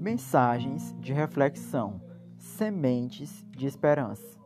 Mensagens de reflexão, sementes de esperança.